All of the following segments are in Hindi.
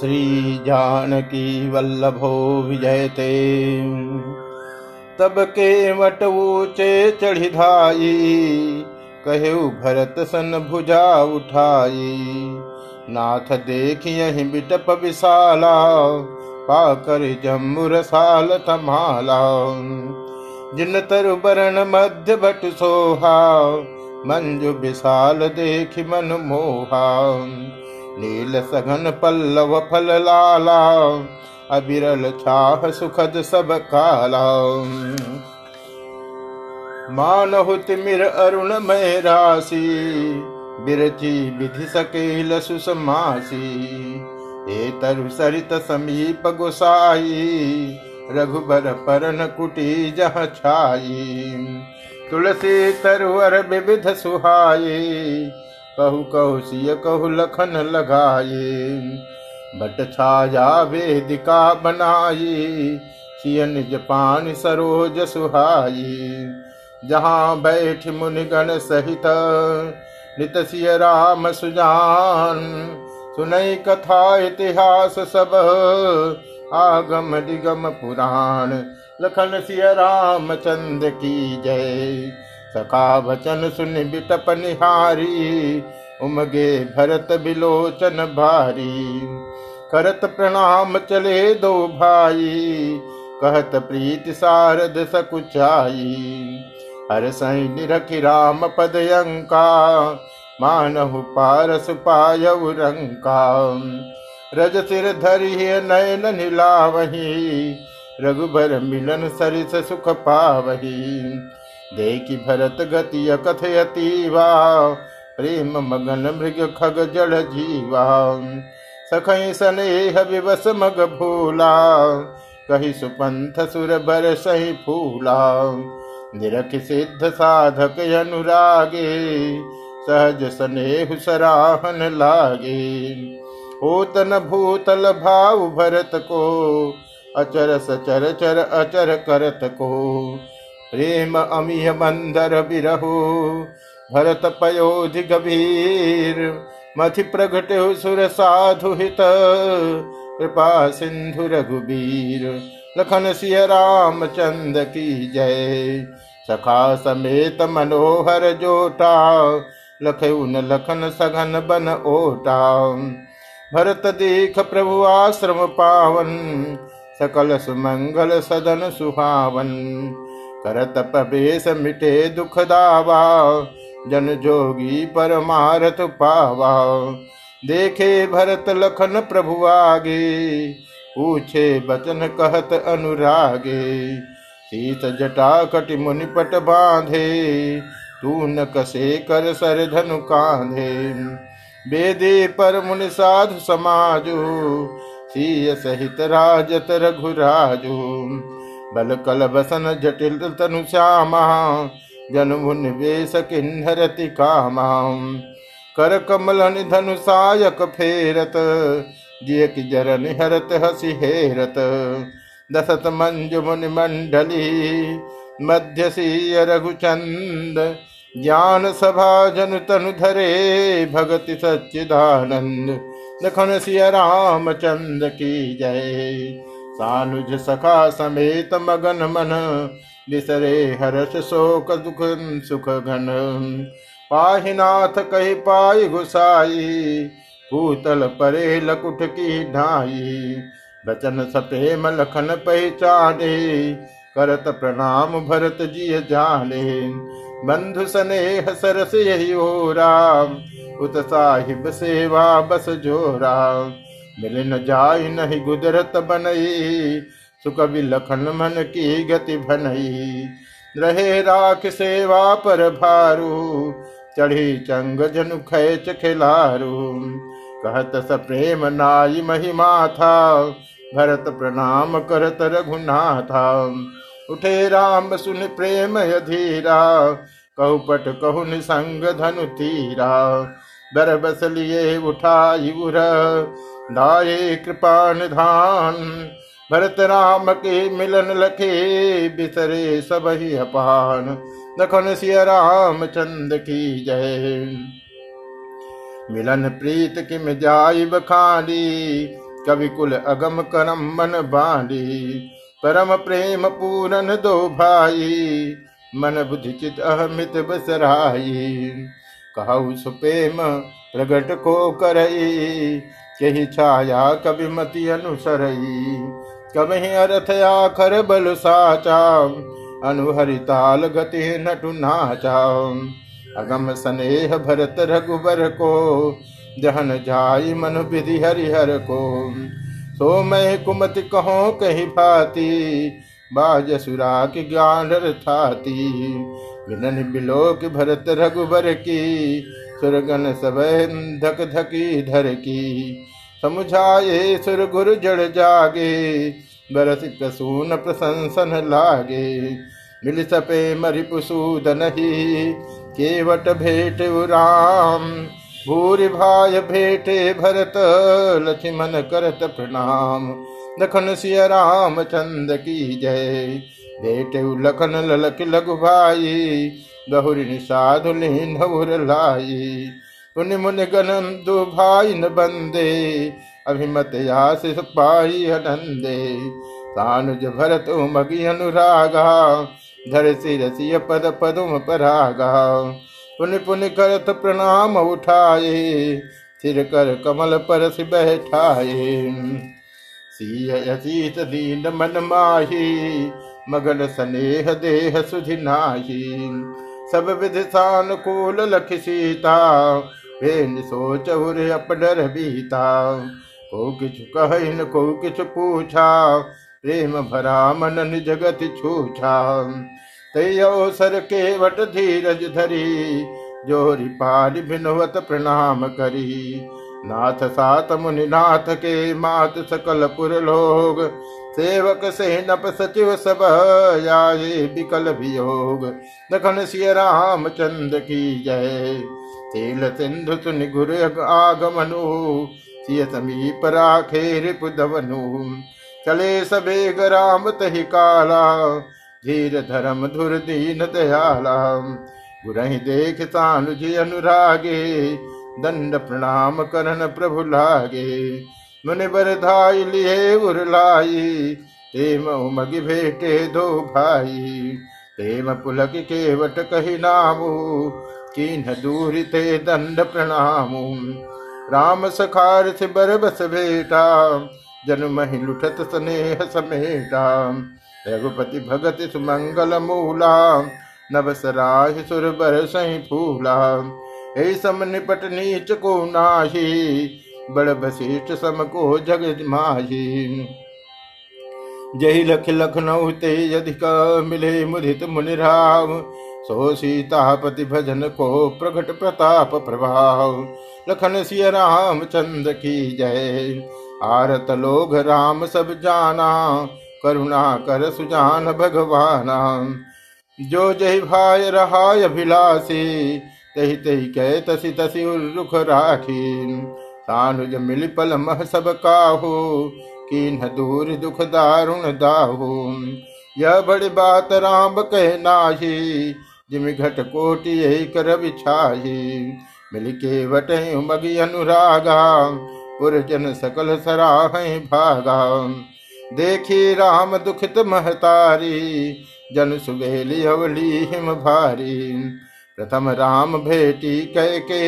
श्री जानकी वल्लभो विजयते। तब के वट ऊँचे चढ़ी धाई कहे भरत सन भुजा उठाई। नाथ देख यही बिटप विशाला, पाकर जम्बुर साल थमाला जिन तरु बरण मध्य भट सोहा, मंजु विशाल देख मन मोहा। नील सघन पल्लव फल लाला अबिरल छाह सुखद सब काला। मानहुत मिर अरुण मय राशि बिरची विधि सकेल सुसमासी। हे तरु सरित समीप गोसाई, रघुबर परन कुटी जह छाई। तुलसी तरुअर विविध सुहाये कहु कहु सिय कहु लखन लगाए बट छाया वेदिका बनाई। सिय निज पान सरोज सुहाई। जहाँ बैठ मुनिगण सहित, नित सिय राम सुजान। सुनई कथा इतिहास सब, आगम दिगम पुराण। लखन सिय राम चंद की जय। सखा वचन सुन बिटप निहारी, उमगे भरत बिलोचन भारी। करत प्रणाम चले दो भाई, कहत प्रीति सारद सकुचाई। हर सही निरखि राम पद अंका मानहु पारस पाय रंका। रज सिर धरि नयन नीलावही, रघुबर मिलन सरिस सुख पावही। देखी भरत गति कथयतीवा प्रेम मगन मृग खग जड़ जीवा। सखई सनेह विवस मग भूला। कही सुपंथ सुर भर सही फूला। निरख सिद्ध साधक अनुरागे। सहज स्नेह सराहन लागे। होतन भूतल भाव भरत को। अचर सचर चर अचर करत को। प्रेम अमीय मंदर बिरहु, भरत पयोधि गभीर, मथि प्रगट सुर साधु हित, कृपा सिंधु रघुबीर। लखन सिय राम चंद की जय, सखा समेत मनोहर जोटा लखन लखन सघन बन ओटा। भरत देख प्रभु आश्रम पावन, सकल सुमंगल सदन सुहावन। करत प्रवेश मिटे दुख दावा, जन जोगी परमारथ पावा। देखे भरत लखन प्रभु आगे, पूछे बचन कहत अनुरागे। शीत जटा कटि मुनि पट बांधे, तू न कसे कर सर धनु कांधे। बेदे पर मुनि साधु समाजु, सीय सहित राजत रघुराजू। बल कल बसन जटिल तनु श्यामा। जन वेश किन्हरति कामा। कर कमल धनु सायक फेरत, जिय की जरन हरत हसी हेरत। दसत मंजु मुनि मंडली मध्य सीय रघुचंद। ज्ञान सभा जन तनु धरे, भगति सच्चिदानंद। लखन सिय राम चंद की जय। सानुज सखा समेत मगन मन, बिसरे हर्ष शोक दुख सुख घन। पाहिनाथ कही पाई घुसाई, भूतल परे लकुट की ढाई। बचन सपेम लखन पहचाने, करत प्रणाम भरत जी जाने। बंधु स्नेह सरस यही हो राम उत साहिब सेवा बस जोरा। मिल न जाय नहीं गुजरत बनई, सुख लखन मन की गति भनई। रहे राख सेवा पर भारू, चढ़ी चंग जनु खेच खिलारू। कहत स प्रेम नाई महिमा था, भरत प्रणाम करत रघुनाथा। उठे राम सुन प्रेम अधीरा, कहु पट कहु निसंग धनु तीरा। बर बस लिए उठाई उर दाये कृपा निधान। भरत राम के मिलन लखे, बिसरे सब ही अपान। लखन सिय राम चंद की जय। मिलन प्रीत किम जाय बखानी कवि कुल अगम करम मन बाली। परम प्रेम पूरन दो भाई, मन बुद्धि चित अहमित बसराई। कहु सुपेम प्रगट को करई कही छाया कवि मति अनुसरई। कभी अर्थ आखर बल साचा। अनुहरिताल गति नटु नाचा। अगम स्नेह भरत रघुबर को। जहन जाय मन विधि हरिहर को। सो मैं कुमति कहो कही भाती। बाज सुरा की ज्ञान थाती। विनन बिलोक भरत रघुबर की। सुरगन सब धक धकी धर की। समुझाए सुर गुरु जड़ जागे, बरस प्रसून प्रशंसन लागे। मिल सपे मरि पुसूद नहीं केवट भेट राम भूरि भाय भेटे भरत, लक्ष्मण करत प्रणाम। लखन सिय राम चंद की जय। भेटे लखन ललक लघु भाई बहुरी साधु लीन लाई पुण्य मुनि गणम दो भाई न बंदे अभिमत आशिष पाई आनंदे तानुज भरत मगी अनुरागा, धर सिरसिय पद पदुम परागा। पुन पुन करत प्रणाम उठाए सिर कर कमल पर बैठाए सीत दीन मन माही, मगन स्नेह देह सुधि नाही। सब विधि सानुकूल लख सीता। भेन सोच अपडर बीता। को किछु कह को किछु पूछा। प्रेम भरा मन जगत छूछा। तयसर के वट धीरज धरी। जोरी पारी भिनवत प्रणाम करी। नाथ सात मुनि नाथ के मात सकल पुर लोग सेवक से नप सचिव सब आए विकल वियोग। दखन सिय राम चंद की जय। तेल सिंधु सुन गुर आगमनु। सिय समीप राखे रिपुदवनु चले सबेग राम तहि काला। धीर धर्म धुर दीन दयाला। गुरहि देख सानुजी अनुरागे। दंड प्रणाम करन प्रभु लागे। मुनि बरधाई लिए उरलाई। तेम उमगि भेटे दो भाई। तेम पुलक केवट कही नामु। किन दूर ते दंड प्रणामु। राम सखार से बरबस भेटा। जन मही लुठत स्नेह समेटा। रघुपति भगत सुमंगल मूला। नवस राह सुर बर सही फूला। हे सम निपट नीच को नाही। बड़ वशिष्ठ सम को जग माही। जही लख लखनऊ ते अधिक मिले मुदित मुनिराव सो सीतापति भजन को प्रकट प्रताप प्रभाव। लखन सिय राम चंद की जय। आरत लोग राम सब जाना, करुणा कर सुजान भगवाना। जो जय भाई रहा अभिलाषी, तही तही कह तसी तसी रुख राखी। सानुज मिल पल मह सब काहू, कीन दूर दुख दारुण दाहू। यह बड़ी बात राम कह नाही, जिम घट कोटि कर बिछाही मिल के वटे मगी अनुरागा, पुरजन सकल सराह भागा। देखी राम दुखित महतारी, जन सुबेली अवली हिम भारी। प्रथम राम भेटी कह के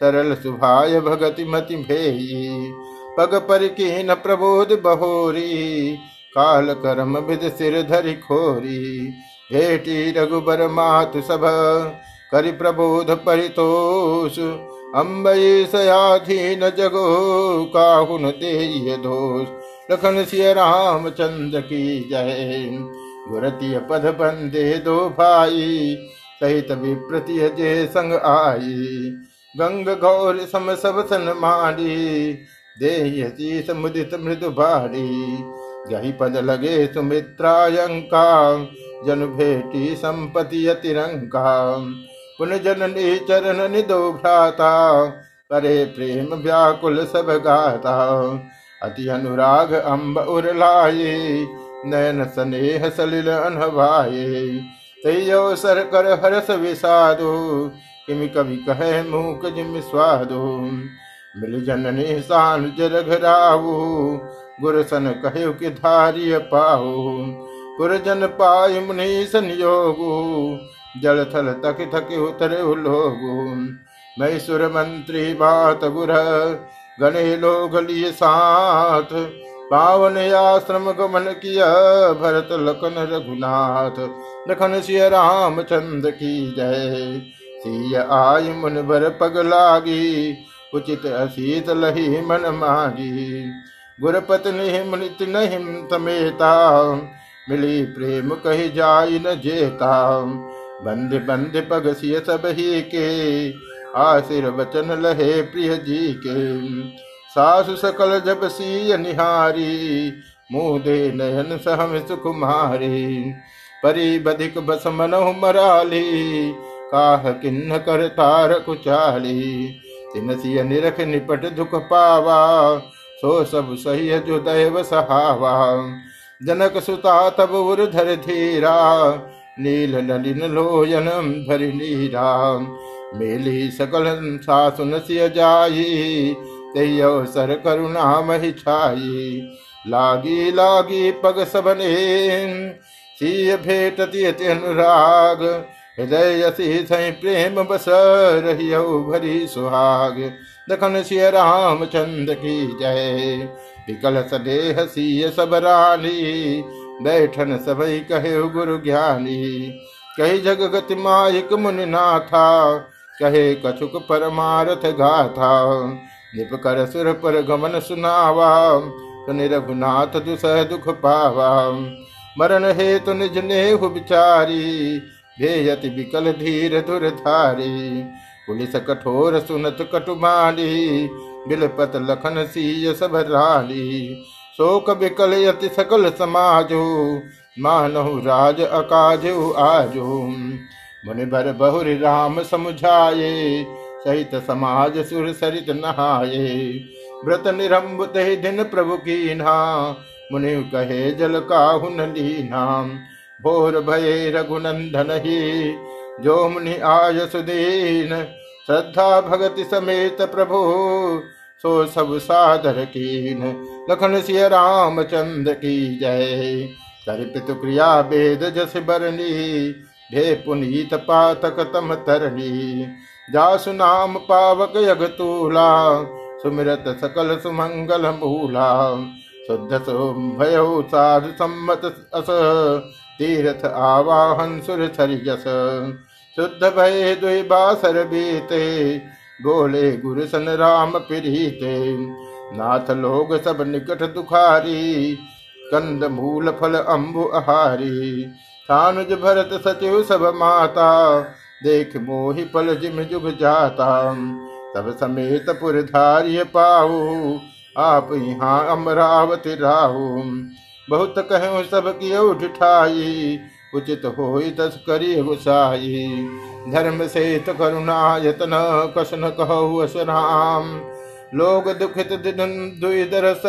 सरल सुभाय भगति मति भेई पग पर न प्रबोध बहोरी। काल करम विद सिर धरि खोरी। भेटी रघुबर मातु सब करि प्रबोध परितोष। अम्बई सयाधीन जगो, काहुन दे दोष। लखन सिय राम चंद की जय। गुरती पद बंदे दो भाई, सहित विप्रति जे संग आई। गंग गौर सम सब सन मारी देहती समुदित मृदु भारी। यही पद लगे सुमित्रायंका जन भेटी संपति पुन जननी चरण निदो भ्राता, करे प्रेम व्याकुल सब गाता। अति अनुराग अम्ब उरलाये नयन स्नेह सलिल अनभाये तैयो सर कर हरस विषादो किमि कवि कहे मूक जिम स्वादो? मिल जननी सान जरघराऊ गुरसन कहे कि धारिय पाऊ गुरजन पाय मुनि संयोगु। जल थल तक थक उतरे लोगु मैसुर मंत्री बात गुर गणे लोग लिए साथ। पावन आश्रम गमन किया, भरत लखन रघुनाथ। लखन सिय चंद्र की जय। सिय आय मुन भर पग लागी, उचित असीत लही मन मागी। गुरपत्नि मुनित नहीं तमेता मिली प्रेम कही जाय न जेता। बंद बंद पग सिय सब ही के आशीर वचन लहे प्रिय जी के। सासु सकल जब सी निहारी मुँह दे नयन सहम सुकुमारी परी बधिक बस मनहु मराली काह किन्न कर तार कुचाली। तिन सिय निरख निपट दुख पावा, सो सब सही जो दैव सहावा। जनक सुता तब उर्धर धीरा नील नलिन लोयन धरि नीरा। मेली सकल सासुन सिय जाई ते अवसर करुणा मही छाई। लागी लागी पग सबने, सिय भेटति अनुराग हृदय असी सही प्रेम बस रहियो भरी सुहाग। दखन सिय राम चंद की जय। विकल सदेह सिय सब रानी, बैठन सबई कहे गुरु ज्ञानी। कही जग गति मायक मुनि नाथा, कहे कछुक परमारथ गाथा। निप कर सुर पर गमन सुनावा सुनि रघुनाथ दुसह दुख पावा। मरण हे हेतु निज नेहु विचारी भेयति विकल धीर धुर धारी पुलिस कठोर सुनत कटुमाली, बिलपत लखन सीय सब राली। शोक विकल यति सकल समाजो, मानहु राज अकाजु आजो। मुनि भर बहुरी राम समुझाए सहित समाज सुर सरित नहाये। व्रत निरंब दिन प्रभु की ना मुनि कहे जल काहुन लीना भोर भये रघुनंदन ही जो मुनि आय सुदीन श्रद्धा भगति समेत प्रभु, सो सब सादर कीन। लखन सिय चंद की जय। कर क्रिया वेद जस बरनी, भे पुनीत पातक तम तरणी जासु नाम पावक यग तूला, सुमिरत सकल सुमंगल मूला। शुद्ध भय साधु सम्मत अस तीर्थ आवाहन सुर जस शुद्ध भय दुई बासर बीते, बोले गुरु सन राम पिरीते। नाथ लोग सब निकट दुखारी, कंद मूल फल अम्बु आहारी। सानुज भरत सचिव सब माता, देख मोहि पल जिम जुग जाता। तब समेत पुर धार्य पाऊ आप यहाँ अमरावती राहु। बहुत कहो सब की उठाई, उचित हो तस करी गुसाई। धर्म से तो करुणा यतन कसन कहो असराम लोग दुखित दिन दुदरस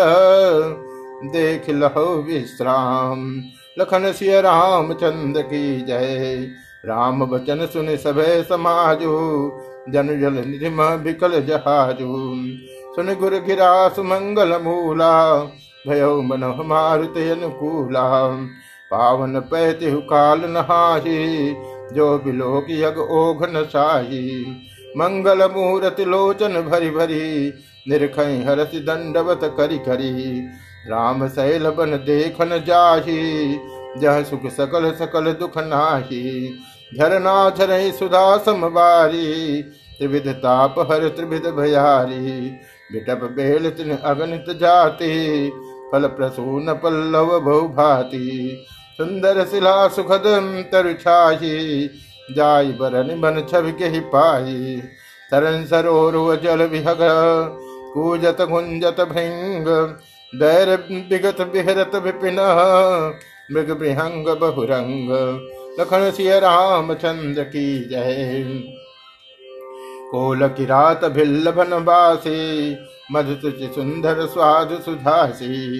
देख लहो विश्राम। लखन सिय राम चंद की जय। राम बचन सुन सभे समाजु, जन जल निधिम विकल जहाजु। सुन गुर गिरा सुमंगल मूला भयो मन मारुत अनुकूला पावन पैति काल नहाही, जो बिलोक यग ओघ न साही। मंगल मुहूर्त लोचन भरी भरी निरख हरस दंडवत करी करी। राम शैल बन देखन जाही, जह सुख सकल सकल दुख नाही। झरना झरई सुधा समबारी त्रिविध ताप हर त्रिविध भयारी। बिटप बेल तिन अगणित जाति फल प्रसून पल्लव बहु भाति सुंदर शिला सुखद तरुछाही, जाय बरन बन छवि के पाई तरन सरोर जल विहग, कूजत गुंजत भृंग दैर विगत बिहरत विपिन, मृग विहंग बहुरंग। लखन सिय राम चंद्र की जय। कोल किरात भिल्ल बनवासी मधुसुचि सुंदर स्वाद सुधासी।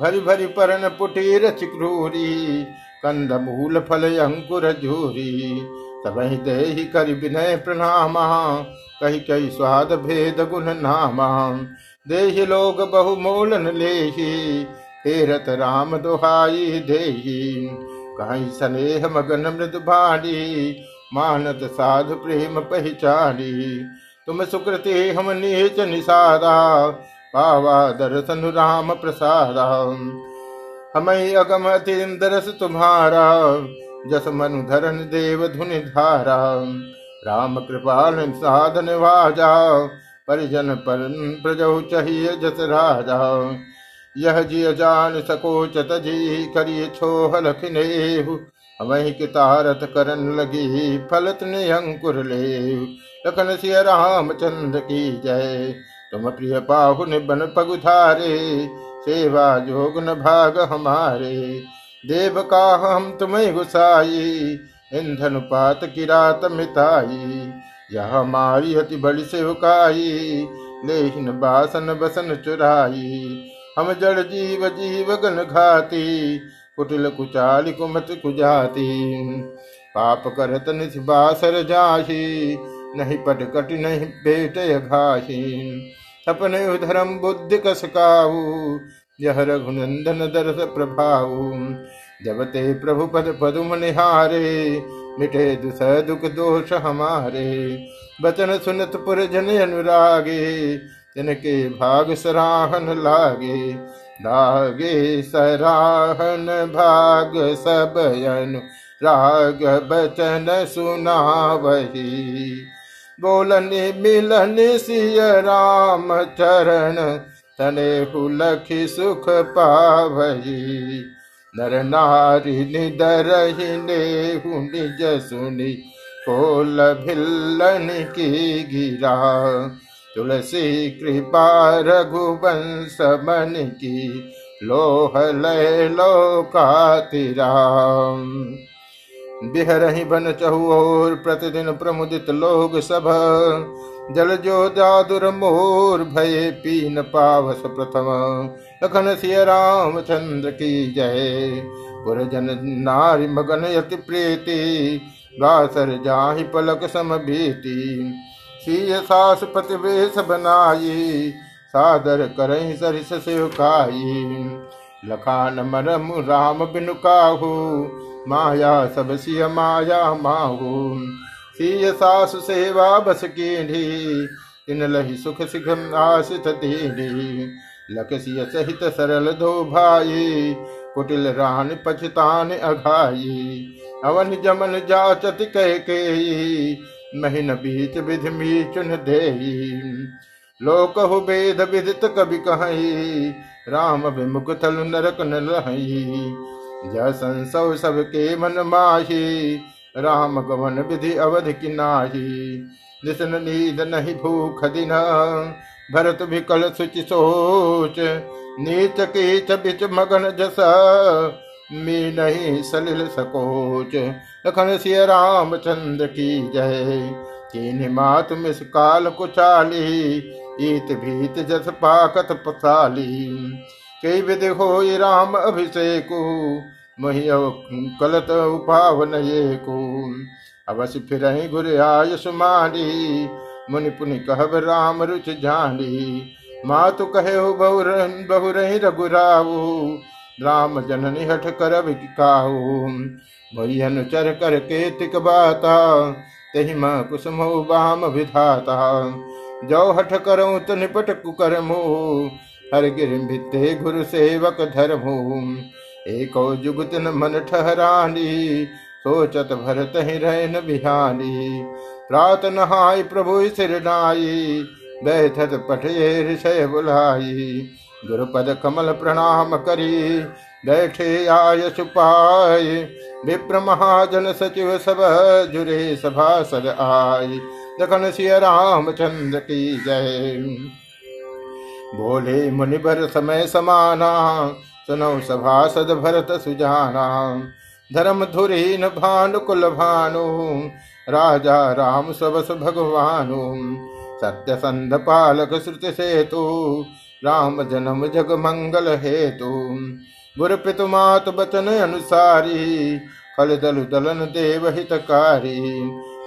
भरी भरी परन पुटीर चिक्रूरी, कंद मूल फल अंकुर झूरी। सबहि दे कर विनय प्रणाम, कही कही स्वाद भेद गुण नामा। देहि लोग बहु मोलन लेही हेरत राम दुहाई देही। कहीं स्नेह मगन मृद भाड़ी मानत साधु प्रेम पहचानी। तुम सुकृति हम नीच निषादा पावा दर्शन राम प्रसादा। हमें अगम अतिदरस तुम्हारा, जस मनु धरन देव धुनि धारा। राम कृपाल साधन वाजा, परिजन पर प्रजौ चाहिए जस राजा। यह जिय जान सको चतजी करिए छोह लखनेहु हमें कितारत करन लगी, फलत ने अंकुर ले लखन सिय रामचंद्र की जय। तुम प्रिय पाहु ने बन पगुधारे सेवा जोग न भाग हमारे। देव का हम तुम्हें गुसाई, ईंधन पात की रात मिताई। यह हमारी अति बड़ी सेवकाई लेकिन बासन बसन चुराई। हम जड़ जीव जीव गन घाती कुटिल कुचाली कुमत कुजाती। पाप करत निस बासर जाही नहीं पट कट नहीं बेट घाही अपने धर्म बुद्धि कसकाऊ यह रघुनंदन दरस प्रभाऊ जब ते प्रभु पद पदुम निहारे, मिटे दुस दुख दोष हमारे। बचन सुनत पुर जन अनुरागे तिनके भाग सराहन लागे। लागे सराहन भाग सब राग बचन सुना वही बोलन मिलन सिय राम चरण, तने हुलखी सुख पावही। नर नारी निदर निज सुनी कोल भिल्लन की गिरा। तुलसी कृपा रघुवंश मन की, लोह लय लोकातिराम। बिहरही बन चहुओर प्रतिदिन प्रमुदित लोग सब, जल जो जादुर मोर भय पीन पावस प्रथम। लखन सिय राम चंद्र की जय। पुरजन नारी मगन यति प्रीति, बासर जाहि पलक सम सीय सास पति वेश बनाई, सादर करही सरिस सेवकाई। लखान मरम राम बिनु काहू, माया सब सिय माया माहू। सीय सासु सेवा बस कीढ़ी, इन लही सुख सिघम आसित दीढ़ी। लकसिय सहित सरल दो भाई, कुटिल रान पछतान अघाई। अवन जमन जाचत कह के महीन बीच विधि मीचुन दे लोकहु वेद विदित कवि कही। राम विमुख थल नरक न रही संसव सबके मन माही। राम गवन विधि अवध की नाही। निशन नींद नहीं भूख दिन। भरत विकल सुचि सोच। नीच कीच बिच मगन जस। मी नहीं सलिल सकोच। लखन सिय राम चंद्र की जय। की मात मिस काल कुचाली, ईत भीत जस पाकत पसाली। कई विधि हो राम अभिषेकु कलत उपावन ये को अवश्य फिर गुर आय सुमारी मुनि पुनि कहब राम रुच जानी। मातु कहे हो बहु बहु रही रघुराऊ राम जननी हठ कर काहू। भई अनुचर कर के तिक बाता तही माँ कुसुम बाम विधाता। जो हठ करो तो निपट कुकर मोह हर गिर भित्ते गुरु सेवक धर्मो एक जुगत न मन ठहरानी, सोचत भरत रहन बिहानी। प्रात नहाय प्रभु सिर नाई, बैठत पठे ऋषय बुलाई। गुरुपद कमल प्रणाम करी बैठे आय सुपाय। विप्र महाजन सचिव सब जुरे सभा सद आय। दखन सिय रामचंद्र की जय। बोले मुनिबर समय समाना। सुनो सभा सद भरत सुजाना। धर्म धुरीन भानु कुल भानु। राजा राम सबस भगवानु। सत्य संध पालक श्रुति सेतु। राम जन्म जग मंगल हेतु। गुरु पितु मात बचन अनुसारी खल दल दलन देव हितकारी।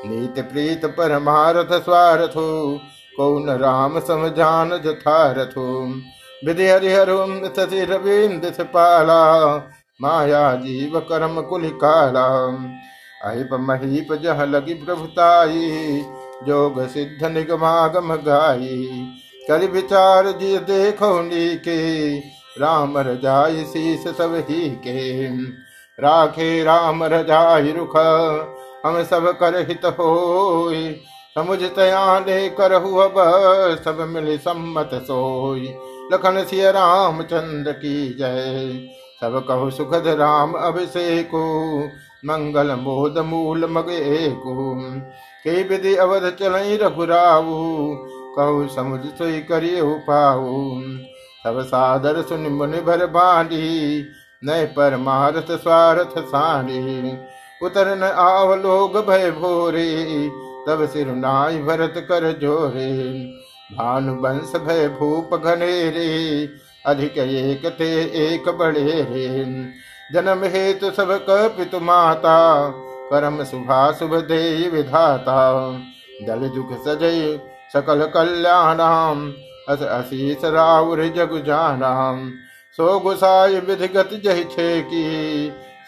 नीत प्रीत परमारथ स्वारथो, कौन राम समझान जथारथो। विधि हरिहरुम शशि रविंद्र पाला माया जीव कर्म कुल काला अहिप महीप जह लगी प्रभुताई, जोग सिद्ध निगमागम गाई। कर विचार जी देखो के राम रजाई शीस सब ही के। राखे राम रजाई रुख, हम सब कर हित हो समुझ तयाने करहु अब सब मिल सम्मत सोई लखन सिय राम चंद्र की जय। सब कहु सुखद राम अभिषेको, मंगल मोद मूल मगे को। के विधि अवध चलई रघुराऊ कहु समुझ सोई करिए पाऊ सब सादर सुन मुनि भर बांधी, नय पर मारत स्वारथ सानी उतर न आव लोग भय भोरे तब सिर नाय भरत कर जोरे। भानु वंश भय भूप घनेरे, अधिक एक थे एक बड़े रे। जन्म हेतु सब कपितु माता, करम शुभा शुभ दे विधाता दल जुग सजय सकल कल्याणाम अस अशीष राउर जग जानाम सो गुसाई विधिगत छे की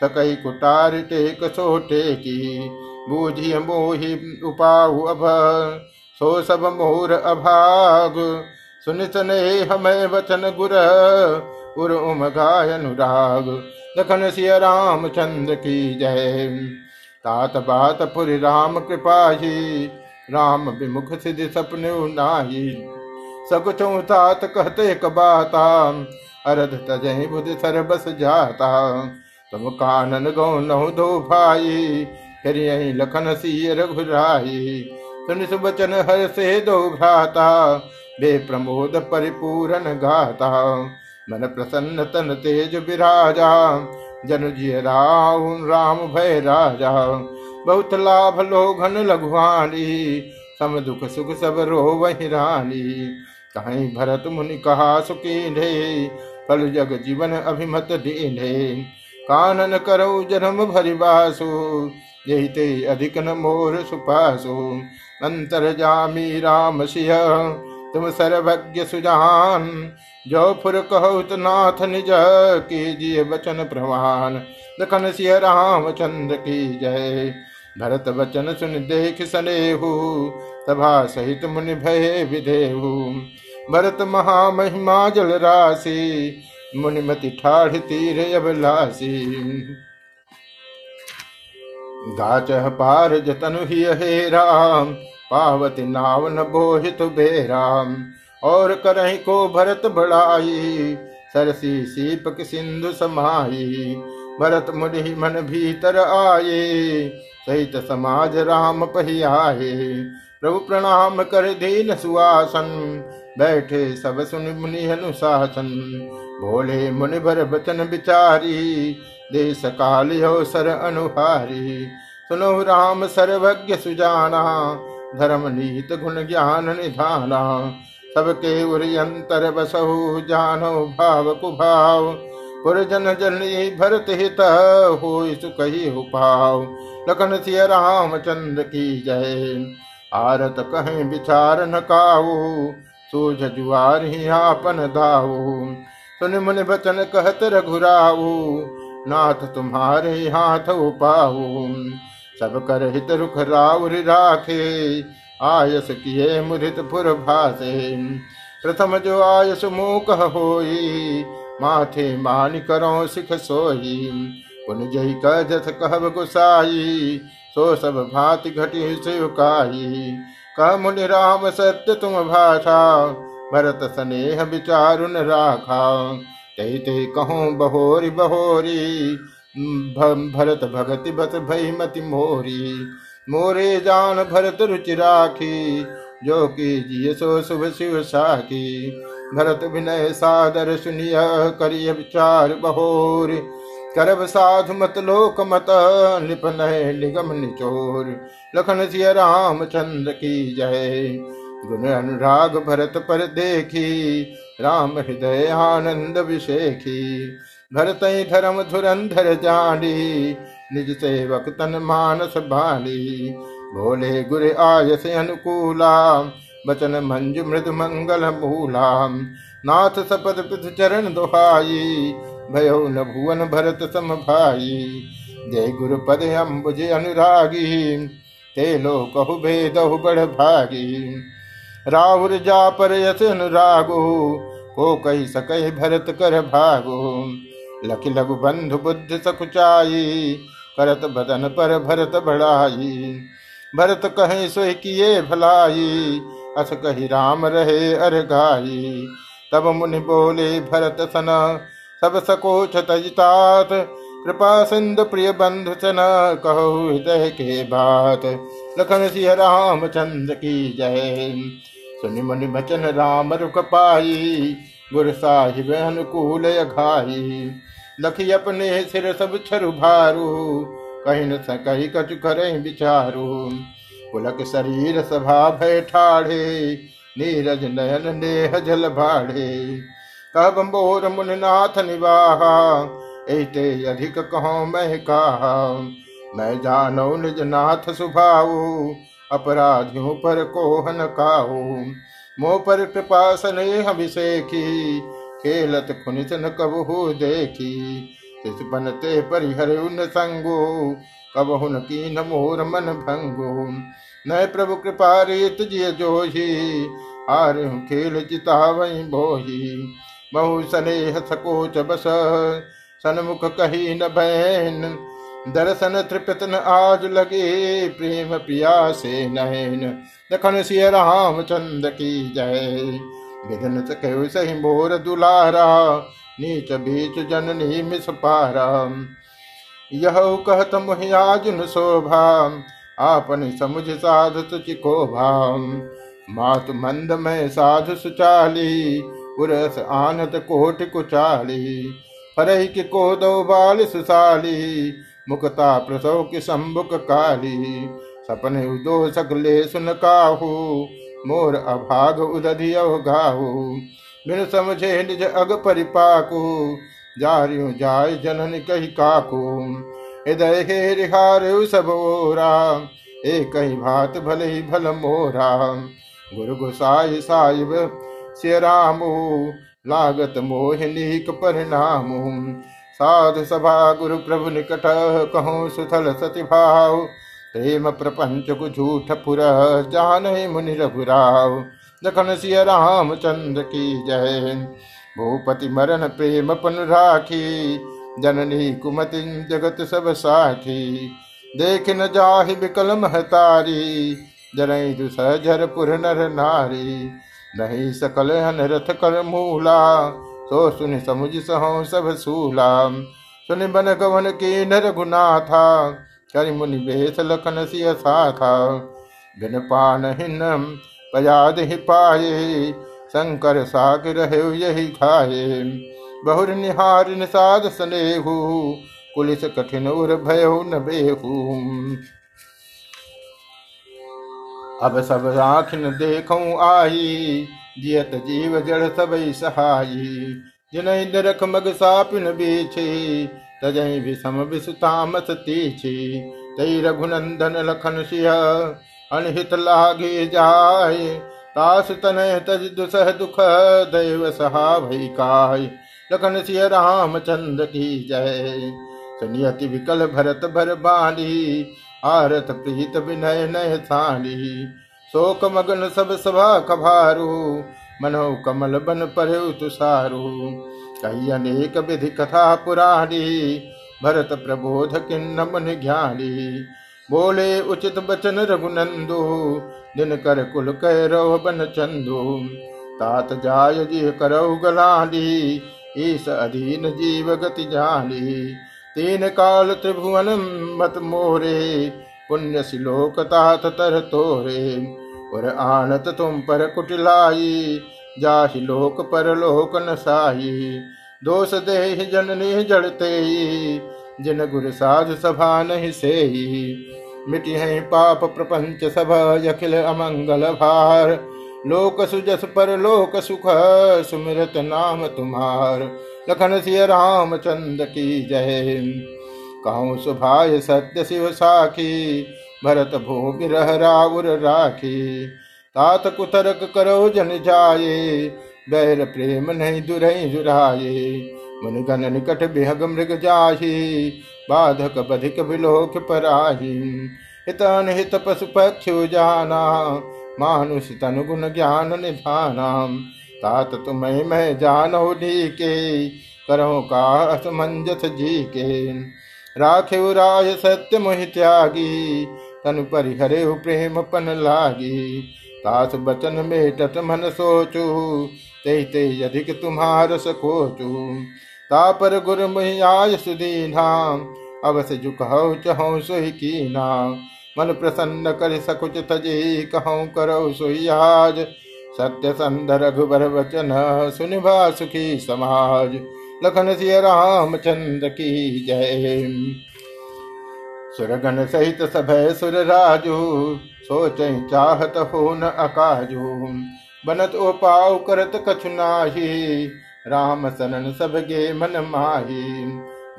सकई कुटार टेक सोटे की बूझी मोहि उपाहु अभ। सो सब मोर अभाग। सुन सने हमें वचन गुर। उर उम गाय अनुराग। लखन सिय राम चंद्र की जय। तात बात पुर राम कृपाही। राम विमुख सिद्धि सपने नाही। सकुचो तात कहते कबाता अरध तजहि बुध सर बस जाता। तुम कानन गौ नौ दो भाई। फिर यही लखन सी रघुराई। सुन सुबचन हर से दो भ्राता। बे प्रमोद परिपूरन गाता। मन प्रसन्न तन तेज विराजा। जन जिय राम भय राजा। बहुत लाभ लोघन लघुआनी सम दुख सुख सब रो वही रानी कहीं भरत मुनि कहा सुकीढ़े फल जग जीवन अभिमत दीने। कानन करो जन्म भरि बासु यही ते अधिक न मोर सुपासु। अंतर जामी राम सिंह, तुम सर्वज्ञ सुजान। जो फुर कहो नाथ निज, कीजिए बचन प्रवान लखन सिंह राम चंद्र की जय। भरत वचन सुन देख सनेहु, सभा सहित मुनि भय विधेहु। भरत महामहिमा जल राशि मुनिमति ठाढ़ तीर अभिलाषी। गाच पार जतनु ही हे राम, पावती नाव न बोहित बेराम। और करही को भरत बढ़ाई, सरसी सीपक सिंधु समाई। भरत मुनि मन भीतर आए सहित समाज राम पहियाए प्रभु प्रणाम कर दीन सुआसन बैठे सब सुन मुनि अनुशासन। भोले मुनि भर बचन बिचारी। देश काल हो सर अनुहारी। सुनो राम सर्वज्ञ सुजाना। धर्म नीत गुण ज्ञान निधाना। सबके उरियंतर बसहु, जानो भाव कुभाव। पुरजन जननी भरत हित हो सुखही उपाव। लखन सिय राम चंद्र की जय। आरत कहें विचार न काऊ सूझ जुआर ही आपन दाऊ सुन मुनि बचन कहत रघुराऊ नाथ तुम्हारे हाथ उपाऊ सब कर हित रुख राउर राखे, आयस किए मुदित पुर भासे। प्रथम जो आयस मूक होई माथे मान करो सिख सोही पुन जय कह जथ कहब गुसाई, सो सब भांति घटी शिवकाई कह मुनि राम सत्य तुम भाषा, भरत स्नेह विचारुन राखा। ते ते कहो बहोरी बहोरी भरत भगति बस भई मति मोरी। मोरे जान भरत रुचि राखी, जो की जिय सो शुभ शिव साखी। भरत विनय सादर सुनिय करिय विचार बहोर। करब साधु मत, लोक मत निपन निगम निचोर। लखन सिय राम चंद्र की जय। गुण अनुराग भरत पर देखी, राम हृदय आनंद विशेखी भरत धर्म धुरंधर जानी, निज सेवक तन मानस बाली भोले गुर आय से अनुकूला बचन मंजु मृदु मंगल मूला नाथ सपद पिथ चरण दोहाई। भयो न भुवन भरत सम भाई। जय गुरु पद अम्बुज अनुरागी। ते लो कहु भेदहु बढ़ भागी। राहुल जा पर यस अनुरागो। को कही सके भरत कर भागो। लख लघु बंधु बुद्ध सकुचाई करत बदन पर भरत बढ़ाई। भरत कहे सोह किए भलाई। अस कही राम रहे अर गाई। तब मुनि बोले, भरत सन, सब सकोच तजतात कृपा सिंधु प्रिय बंधु सन कहो हृदय के बात। लखन सिंह राम चंद्र की जय। सुनि मुनि बचन राम रुक पाई। गुर साहिब अनुकूल घाई लखी अपने सिर सब छरु भारू। कहीं न सकही कछु करें विचारू पुलक शरीर सभा भय ठाढ़े, नीरज नयन नेह जल भाढ़े। कब मोर मुनिनाथ निवाहा एते अधिक कहो मैं कहा। मैं जानो निज नाथ सुभाऊ, अपराधियों पर कोहन काहू। मोह पर कृपा स्नेह अभिषेखी खेलत खुनित न कबहू देखी। तिस बनते परिहर उन संगो कबहुन की न मोर मन भंगो। न प्रभु कृपा रेत जिय जोही, हार खेल जिता वही बोही बहु स्नेह सकोच बस, सनमुख कही न बहन दर्शन त्रिपतन आज लगे, प्रेम पिया से नहन दखन सिय राम चंद की जय। विधन सही मोर दुलारा, नीच बीच जननी मिस पारा। यह कहत मुहियाजुन शोभा आपन समुझ साधु तुचि को भाम मात मंद में साधु सुचाली, उरस आनत कोट कुचाली। फरही की को दो बाल सुसाली, मुकता प्रसव की संबुक काली। सपने उदो सकले सुन काहू, मोर अभाग उदधि अवगाहू बिन समझे निज अग परिपाकू जारियो जाय जनन कही काकू। हृदय हे रिहार सब ओरा एक ही भात भले ही भल मोरा। गुरु गोसाई साहिब से रामो, लागत मोहिनीक परिणाम साधु सभा गुरु प्रभु निकट कहो सुथल सति भाव। प्रेम प्रपंच को झूठ पुर जान मुनि रघुराव। लखन सिय राम चंद्र की जय भूपति मरण प्रेम पन राखी, जननी कुमति जगत सब साखी। देख न जाहि विकल महतारी, जनई दुसहर पुर नर नारी। नहीं सकल हन रथ कर मूला, सो सुन समुझ सहो सब सूला। सुन बन गवन के नर गुना था करि मुनि बेस लखन सिय था बिन पान हिन्नम पयाद ही पाए शंकर साग रहे यही खाए बहुर निहार निषाद स्नेहु, कुलिस कठिन उर भयो न बेहू। अब सब आँख न देखूँ आई, जियत जीव जड़ सब सहाई। जिनहि नरक मग सापिन बीछे तजहि विषम विषतामस तीछी। तई रघुनंदन लखन सिंह, अनहित लागे जाय तास तन तज दुसह दुख दैव सहा भई लखन सिंह राम की जय। सुनियति विकल भरत भर बाली। आरत प्रीत विनय नय थाली शोक मगन सब सभा कभारू। मनो कमल बन पर तुषारू। कही अनेक विधि कथा पुराणी। भरत प्रबोध किन्न मुनि ज्ञानी। बोले उचित बचन रघुनंदो। दिन कर कुल कह बन चंदो। तात जाय जी करौ गलाली, ईस अधीन जीव गति जाली। तीन काल त्रिभुवन मत मोरे, पुण्य सिलोक तात तर तोरे। और आनत तुम पर कुटिलाई, जाहि लोक पर लोक नसाई दोष देह जननी जड़ते जिन गुर साध सभा नहीं से मिटी है पाप प्रपंच सब अखिल अमंगल भार। लोक सुजस पर लोक सुख, सुमिरत नाम तुम्हार। लखन सिय राम चंद की जय। कहूँ सुभाय सत्य शिव साखी, भरत भूमि रह राउर राखी। तात कुतरक करो जन जाये बैर प्रेम नहीं दुरई जुराए मुनिगन निकट बिहग मृग जाही बाधक बधिक विलोक पराही। हित पशु पक्षु जाना मानुष तनु गुण ज्ञान निधाना। तात तुम्हें मैं जानो डी के करो का असमंजस जी के राखे राय सत्य मोहि त्यागी। तनु परिहरे प्रेम पन लागी। तास बचन में मन सोचू। ते ते अधिक तुम्हार सकोचू। तापर गुरु आय सुदीना अवश्य झुकहो चहो सोही की ना मन प्रसन्न कर सकुच तजे कहो करो सोई आज। सत्य संध रघुबर वचन सुनिभा सुखी समाज। लखन सिय राम रामचंद्र की जय। सुरगन सहित सब सुर राजू, सोच चाहत हो न अकाजू। बनत ओ पाव करत कछु नाही। राम सनन सब गे मन माही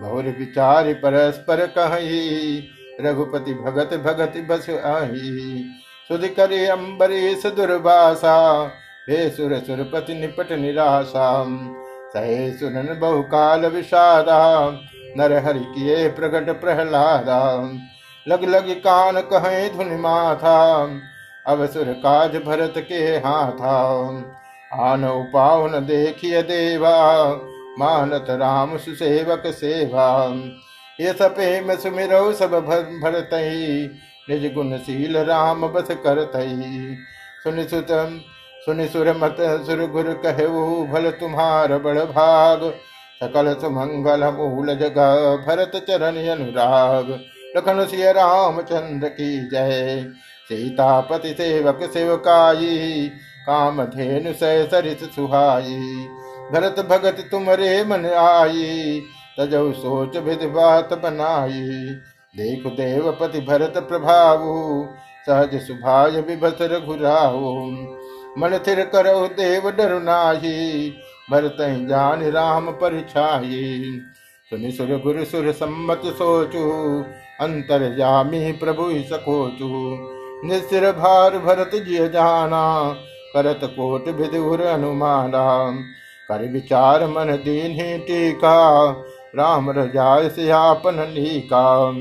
बहुर विचार परस्पर कही। रघुपति भगत भगत बस आही, सुध करे अम्बरीश दुर्भाषा हे सुर सुरपति निपट निराशा। सहे सुनन बहुकाल विषादा, नर हरि किए प्रकट प्रहलादा। लग लग कान कहे धुन माथा अब सुर काज भरत के हाथा। आन पावन देखिय देवा, मानत राम सुसेवक सेवा। ये सपे में सुमिरो सब भरत निज गुणशील राम बस करत सुनि सुतम, सुनि सुर मत सुर गुर कहु भल तुम्हार बड़ भाग। सकल सुमंगल मूल जग, भरत चरण अनुराग। लखन सिय रामचंद्र की जय। सीतापति सेवक सेवकाई काम धेनु सरित सुहाई भरत भगत तुमरे मन आई, तजौ सोच विध बात बनाई। देख देवपति भरत प्रभाव, सहज सुभाय विभस रघुराहु मन थिर करो देव डर नाही भरत जान राम परिछाई। सुनि सुर गुरु सुर सम्मत सोचु, अंतर जामी प्रभु सकोचु। निस्तिर भार भरत जिय जाना करत कोट विधुर अनुमाना कर विचार मन दीन टीका, राम रजाय से आपन लीका।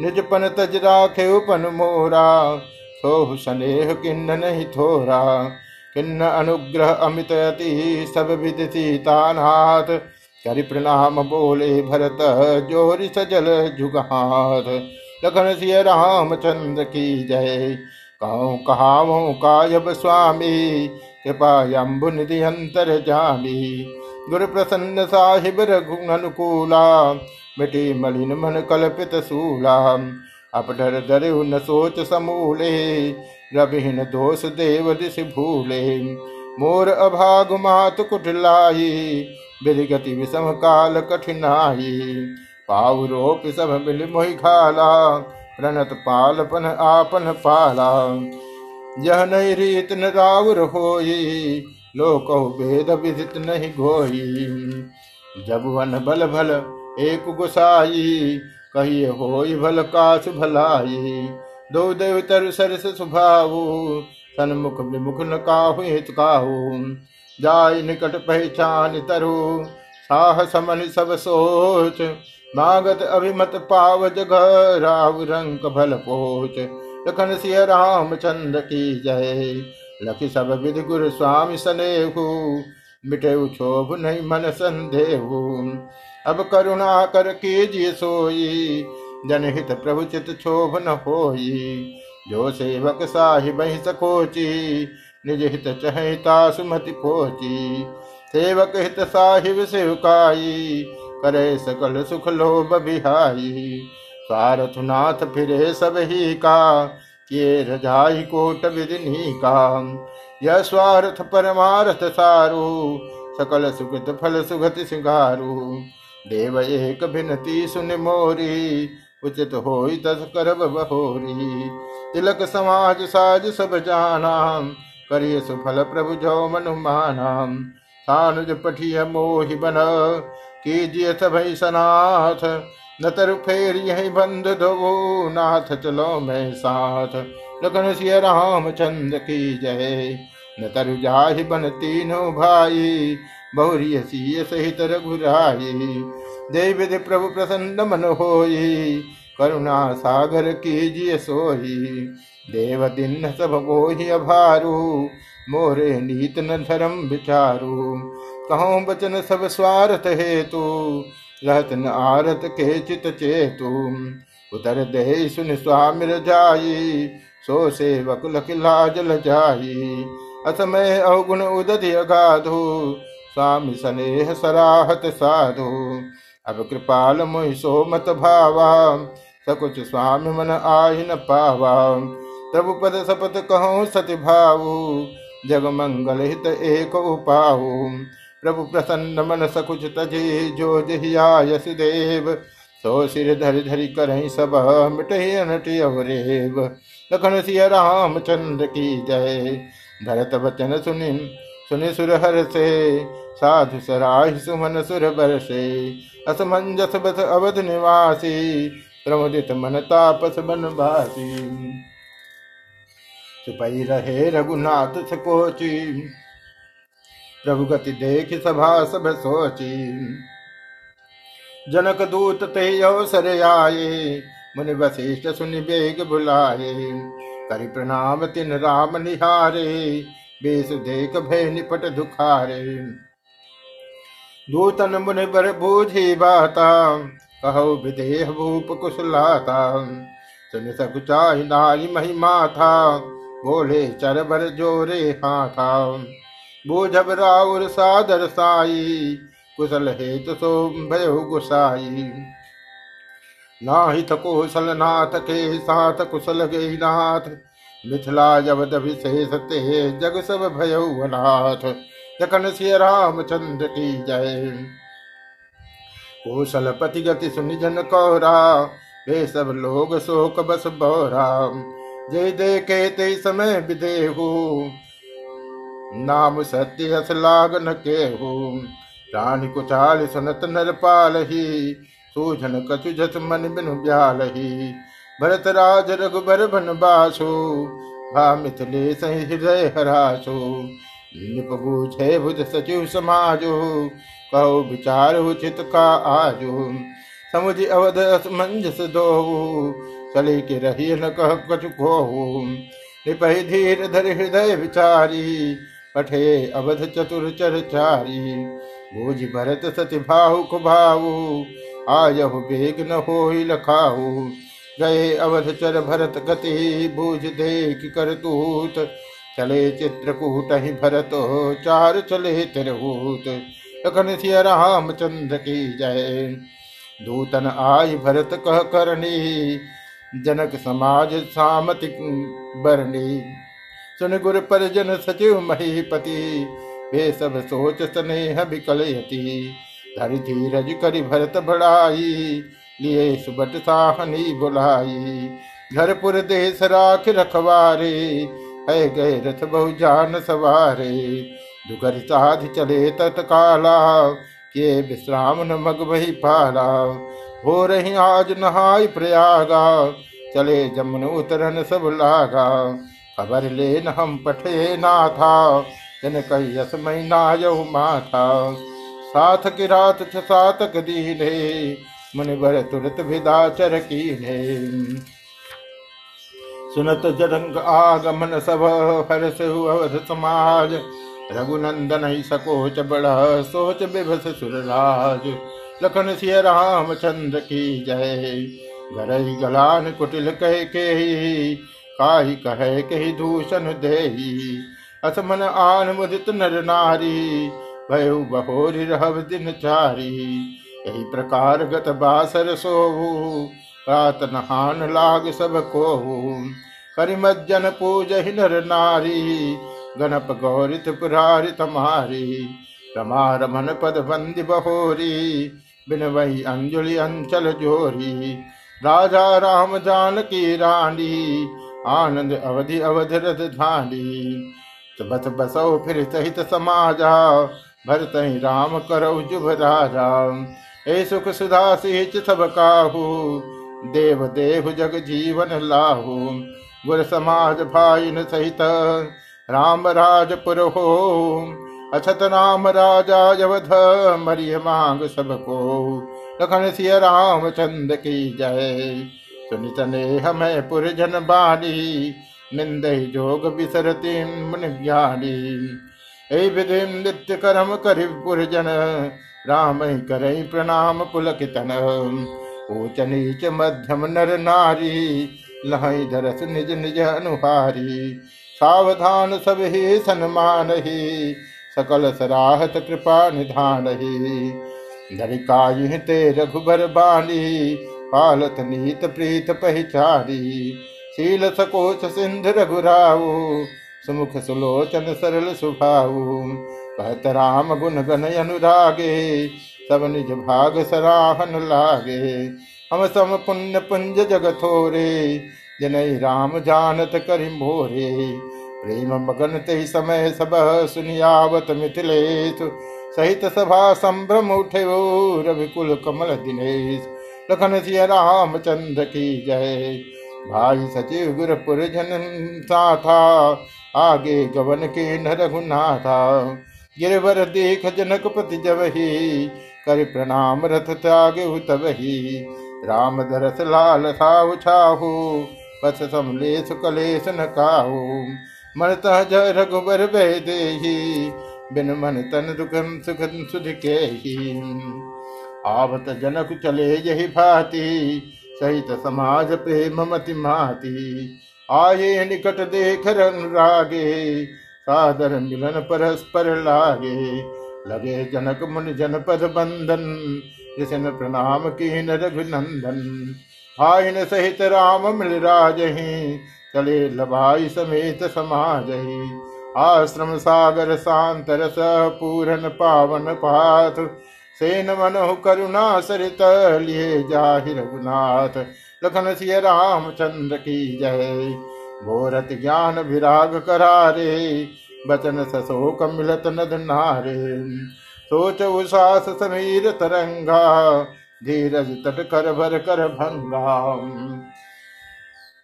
निज पन तज राखे उपन मोरा, सोह स्नेह किन्न नहीं थोरा। किन्न अनुग्रह अमित अति, सब विधि सीतानाथ करि प्रणाम बोले भरत, जोरि सजल जुगहाथ। लखन सिय रामचंद्र की जय। कहूँ, कहावों कायब स्वामी कृपा अम्बु निधि अंतर जामी। गुरु प्रसन्न साहिब रघुन अनुकूला मिटी मलिन मन कल्पित सूला। अपडर दरे न सोच समूले, रविहीन दोष देव दिश भूले। मोर अभाग मात कुटलाई बिरगति विषम काल कठिनाई। पाव रोप सब मिल मोहि खाला प्रणत पालपन आपन पाला। यह नहीं रीत न रावर होई लोक भेद विदित नहीं घोई जब वन बल भल एक गुसाई, कहिए होई भल कास भलाई। दो देव तर सरस सुभाऊ, सन्मुख विमुख न काहु हित काहू। जाय निकट पहचान तरु साह समन सब सोच। मागत अभिमत पाव जग राव रंग भल पोच। लखन सिय रामचंद्र की जय। लखि सब विधि गुरु स्वामी सनेहु। मिटे क्षोभ नहीं मन संदेहु। अब करुणा कर कीजिए सोई। जनहित प्रभु चित क्षोभ न होई। जो सेवक साहिब सकोची निज हित चहिता सुमति पोची सेवक हित साहिब सेवकाई करे सकल सुख लोभ बिहाई। सारथुनाथ फिरे सब ही का ये रजाई कोट विदिनी का। यह स्वार्थ परमार्थ सारू, सकल सुगत फल सुगति सिंगारू। देव एक भिनती सुन मोरी, उचित हो तस कर बहोरी। तिलक समाज साज सब जाना, करिय सुफल प्रभु जो मनुमाना सानुज पठिय मोहि बन कीजिए सभई सनाथ न तरु फेर यही बंद दो नाथ, चलो मैं साथ। लखन सिय राम की जय। न तरु जाहि बन तीनों भाई बहुरी सी सहित रघुराई। देव प्रभु प्रसन्न मन होई, करुणा सागर कीजिए सोही देव दिन सब मोहि अभारू, मोरे नीत न धर्म विचारू। कहो बचन सब स्वार्थ हेतु? रहत न आरत के चित चेतु। उतर दे सुन स्वामी जाई, सो सेवक लख लाज जाई। असमय अवगुण उदधि अगाधु, स्वामी स्नेह सराहत साधु। अब कृपाल मोहि सो मत भावा, सकुच स्वामी मन आहि न पावा। प्रभु पद सपत कहो सति भाऊ जग मंगल हित एक उपाऊ प्रभु प्रसन्न मन सकुच तजे जो जहिया यस देव। सो सिर धर धरि करहि सब, मिट अनट अवरेव। लखन सिय राम चंद्र की जय। भरत वचन सुनि सुनि सुर हर से। साधु सराहि सुमन सुर बरसे। असमंजस बस अवध निवासी, प्रमुदित मन तापस बनवासी। चुपई रहे रघुनाथ सकोची प्रभु गति देख सभा सब सोची। जनक दूत ते अवसर आए, मुनि वशिष्ठ सुनि बेग बुलाए। करि प्रणाम तिन राम निहारे, बेस देख भय निपट दुखारे। दूतन मुनि बर बूझी बाता, कहो विदेह भूप कुशलाता। सुन सकुचाई नारी महिमा था बोले चर भर जोरे हाथा। बूझब राउर सादर साई, कुशल हेतु सो भयो गुसाई। नाहित कुशल नाथ के साथ कुशल गे नाथ मिथिला जबद विशेष ते जग सब भयो अनाथ। जखन सिय रामचंद्र की जय। कौशल पति गति सुनि जन कौरा वे सब लोग शोक बस बौरा। जय देखे ते समय विदेहू नाम सत्य हस लाग न के हो रानी कुचाल सुनत नर पाल ही सूझन कछु जस मन बिनु ब्याल ही भरत राज रघुबर बन बासो भा मिथिले सही हृदय हरासो। निप बूझे बुध सचिव समाजो, कहो विचार उचित का आजो। समुझ अवध असमंजस दो चले के रही न कह कछु को निपहि धीर धर हृदय विचारी पठे अवध चतुर चारी भोज भरत सति भाहु कुभाऊ, आयहु बेग न हो लखाऊ। गए अवध चर भरत गति भूज देख कर तूत चले चित्रकूट ही भरत, चार चले तिरहूत। लखन सिय राम चंद्र की जय। दूतन आय भरत कह करनी जनक समाज सामति बरनी सुन गुर परिजन सचिव महीपति। वे सब सोच स्नेह बिकलयति धरि धीरज करि भरत बढ़ाई, लिए सुबट साहनी बुलाई। घर पुर देश राख रखवारे, है गए रथ बहु जान सवारे। दुगर साध चले तत्काला, के विश्राम न मग वही पाला। हो रही आज नहाय प्रयागा, चले जमुन उतरन सब लागा। खबर लेन हम पठे ना था जन कही यस महीना यहु माथा। साथ की रात छ सातक दीने मुनिवर तुरत विदाचर कीने। सुनत जरंग आगमन सब हर्ष अवध समाज, रघुनंदन ही सकोच बड़ा, सोच बिभस सुरराज। लखन सिय राम चंद्र की जय घर गलान कुटिल कह के ही काही कहे के दूषण दे असमन आन मुदित नर नारी, भयु बहोरी रहव दिन चारी। यही प्रकार गत बासर सोहु, रात नहान लाग सबको करिमज्जन पूज नर नारी, गणप गौरित पुरारित मारी। रमा रमन पद बंदी बहोरी बिन वही अंजलि अंचल जोरी। राजा राम जानकी रानी आनंद अवधि अवध रथ धानी बस बसो फिर सहित समाजा भरत राम करो जुभ राजा ए सुख सुधा सिच सब काहू, देव देव जग जीवन लाहू। गुर समाज भाई न सहित राम राजपुर हो अछत नाम राजा जवध मरिय मांग सबको। लखन सिय राम चंद की जय। सुनि तने हमें पुरजन बाली निंद जोग बिसरती मन ज्ञानी ऐ विधि नित्य करम करि पुरजन राम करे प्रणाम पुलकितन। ऊच नीच मध्यम नर नारी, लहई धरस निज निज अनुहारी। सावधान सब ही सन्मान ही सकल सराहत कृपा निधान ही धरिकाई ते रघुबर बानी पालत नीत प्रीत पहचारी शील सकोच सिंध रघुराऊ सुमुख सुलोचन सरल सुभाऊ कहत राम गुण गण अनुरागे सब निज भाग सराहन लागे हम सम पुण्य पुंज जग थोरे जनई राम जानत करि मोरे प्रेम मगन ते समय सब सुनियावत मिथिलेश सहित सभा संभ्रम उठे रविकुल कमल दिनेश लखन सिय रामचंद्र की जय। भाई सचिव गुरपुर जन सा था आगे गवन के न रघुनाथा गिरवर देख जनक पति जब ही कर प्रणाम रथ त्यागे तब ही राम दरस लाल था उछाहू पथ समलेश कलेश न काहू। मरता ज रघुबर बह दे बिन मन तन दुखम सुखम सुध के ही आवत जनक चले यही भाति, सहित समाज प्रेम मति माती। आए निकट देख रागे सादर मिलन परस्पर लागे। लगे जनक मुनि जनपद बंधन, जिसन प्रणाम की रघुनंदन। भाइन सहित राम मिल राज चले लभाई समेत समाज आश्रम सागर शांत रस पूरन पावन पाथ सेन मनो करुणा सरित लिए जाहि रघुनाथ। लखन सिय रामचंद्र की जय। भोरत ज्ञान विराग करारे बचन सशोक मिलत नद नारे। सोच उसास समीर तरंगा। धीरज तट कर भर कर भंगा।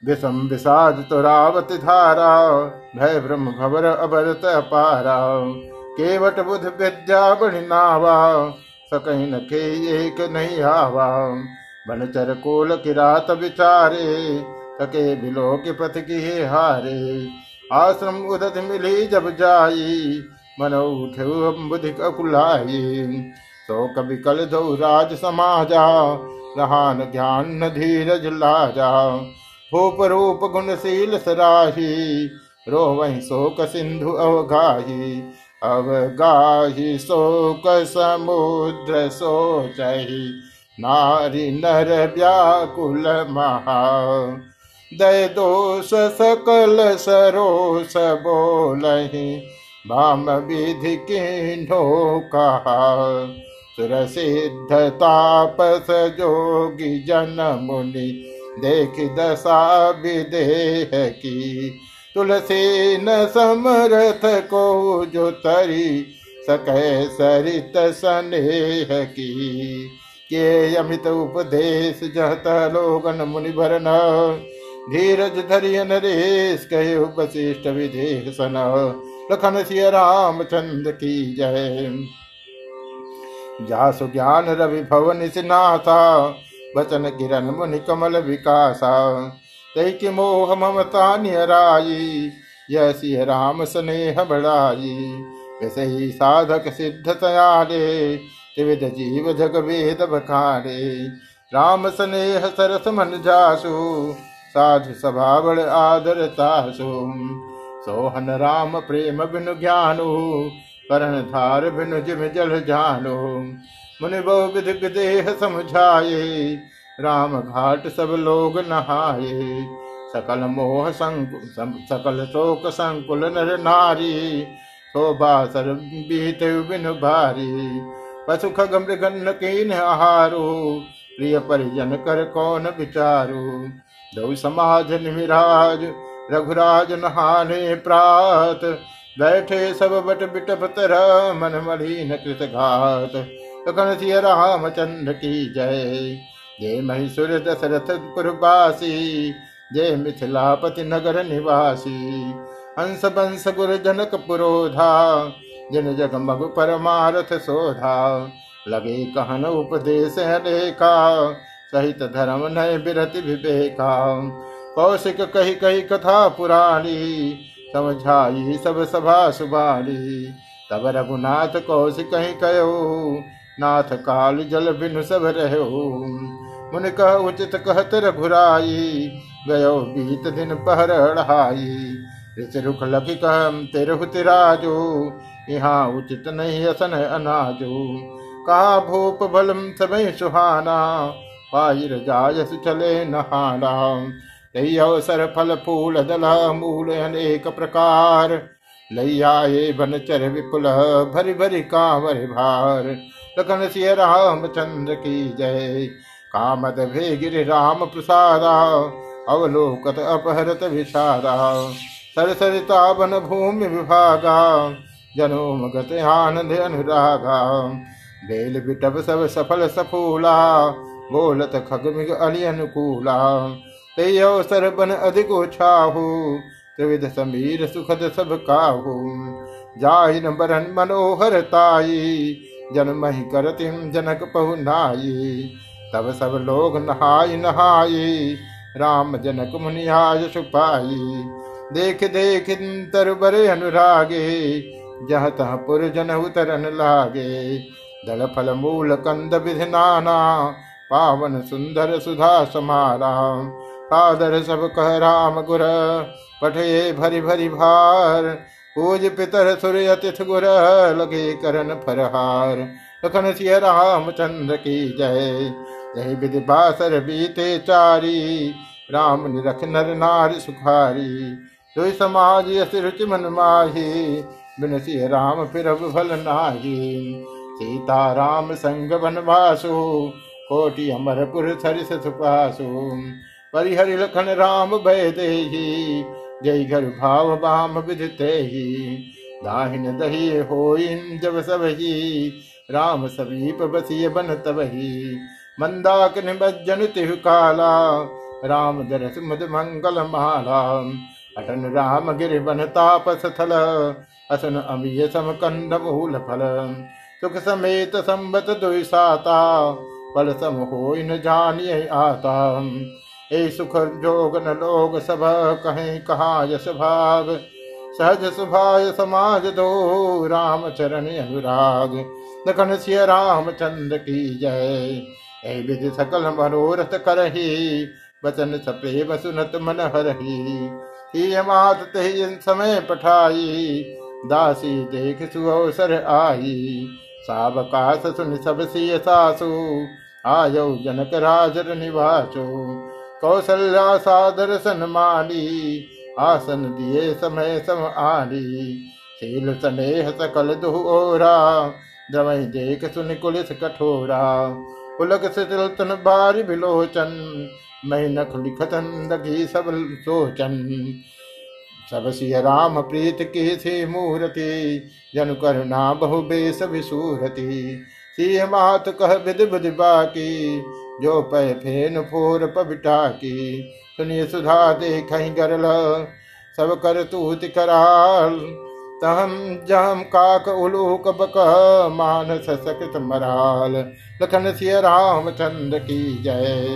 विषम विषाद तुरावत धारा। भय ब्रह्म भवर अभरत पारा केवट बुध विद्या बणि नावा। सकही के एक नहीं आवा। बनचर कोल किरात विचारे सके बिलो के पथ की हारे। आश्रम उदत मिली जब जाई मन उठे बुधि ककुलाई तो कभी कल दो राज समाजा रहान ज्ञान धीरज लाजा। भूप रूप गुणशील सराही रो वही शोक सिंधु अवगाही अवगाही शोक समुद्र सोचही, नारी नर व्याकुल महा। दय दोष सकल सरोस बोलही भाम विधि किन्हो कहा। सुर सिद्ध तापस जोगी जन मुनि, देख दशा विदेह की। तुलसी न समरथ को जो तरी सके सरित स्नेह की। के अमित उपदेश जहत लोगन मुनि भरन धीरज धरिय नरेश कहे वशिष्ठ विदेह सन। लखन सिय रामचंद्र की जय। जासु ज्ञान रवि भवन सिनाथा वचन किरण मुनि कमल विकासा। तय कि मोह ममता निहराई यह राम स्नेह बढ़ाई। वैसे ही साधक सिद्ध तयारे, त्रिविध जीव जग वेद बखारे। राम स्नेह सरस मन जासु, साधु सभा बड़ आदर तासु। सोहन राम प्रेम बिनु ज्ञानु, करण धार बिनु जिम जल जानु। मुनि बहु विधि देह समझाए राम घाट सब लोग नहाए। सकल मोह सकल शोक संकुल नर नारी। शोभा सर बीत बिन भारी। पशु खग मृगन कीन आहारो। प्रिय परिजन कर कौन विचारो। दो समाज निराज रघुराज नहाने प्रात। बैठे सब बट बिटप तरह मन मलिन कृत घात लखन सिय रामचंद्र की जय। जय महिषुर दशरथ पुरवासी जय मिथिलापति नगर निवासी। हंस बंस गुर जनक पुरोधा, जिन जग मगु परमारथ सोधा लगे कहन उपदेश अनेका, सहित धर्म नय बिरति विवेका। कौशिक कही कही कथा पुराणी समझाई सब सभा सुबानी। तब रघुनाथ कौशिक कही कहो, नाथ काल जल बिनु सब रहो। मुन कह, उचित कहत रघुराई, गयो बीत दिन पहर अढ़ाई। ऋष रुख लखी कह तेरहु तिराजो यहाँ उचित नहीं असन अनाजो। कहा भूप बलम समय सुहाना पाहिर जायस चले नहाना। तही अवसर फल फूल दल मूल अनेक प्रकार। लैयाए बन चर विपुल भरी भरी कांवर भार। लखन सिय राम चंद्र की जय। कामद भे गिर राम प्रसादा अवलोकत अपहरत विषादा। सरसरिता बन भूमि विभागा, जनोम गत आनंद अनुरागा। बेल बिटब सब सफल सफूला, बोलत खगमिग अलि अनुकूला। ते अवसर बन अधिक छाहु त्रिविध समीर सुखद सब काहु। जाहिन बरन मनोहर ताई जन मही करतिम जनक पहुनाई। तब सब लोग नहाई नहाई, राम जनक मुनिहाय सुपाई देख देख तर बरे अनुरागे, जह तह पुर जन उतरन लागे। दल फल मूल कंद विधि नाना, पावन सुंदर सुधा समारा। आदर सब कह राम गुर, पठे भरी भरी भार। पूज पितर सूर्य अतिथ गुर, लगे करन फरहार। लखन सिय चंद्र की जय। जय विधि बासर बीते चारी, राम निरख नर नार सुखारी। तो समाज यस रुचि मन माही बिन सिय राम फिर भल नाही। सीता राम संग वनवासु, कोटि अमरपुर सरिस सुपासु। परिहरि लखन राम भय दे जय घर भाव बाम विधते ही। दाहिन दही हो जब सब राम समीप बसिय बन तब ही मंदाक निमज्जन तिहु काला। राम दरस मुद मंगल माला। अटन राम गिर बन तापस थल। असन अमीय सम कंद मूल फल। सुख समेत संबत दुसाता पल सम हो न जानिए आता। ए सुख जोग न लोग सब कहें कहा यश भाग सहज सुभाय समाज दो राम चरण अनुराग। लखन सिय राम चंद्र की जय। विधि सकल मनोरथ करही, वचन सप्रेम सुनत मन हरही। मात ते समय पठाई, दासी देख सुअवसर आई। सावकाश सुन सब सासु, आयो जनक राजर निवासो कौशल्या सादर सन्मानी आसन दिए समय सम आली शील स्नेह सकल दुहोरा द्रवई देख सुन कुलिस कठोरा। पुलक से तिलतन बारी बिलोचन मैं नख लिखतन लगी सब सोचन। सब सिय राम प्रीत के थे मूर्ति, जन करुणा बहु बेस विसूरति। सिंह मात कह विध बुधि बाकी, जो पै फेन फोर पबिटा की सुनिए सुधा देख गरल, सब कर तूत कराल। तहम जहम काक उलूक बक मानस सकृत मराल। लखन सिय राम चंद्र की जय।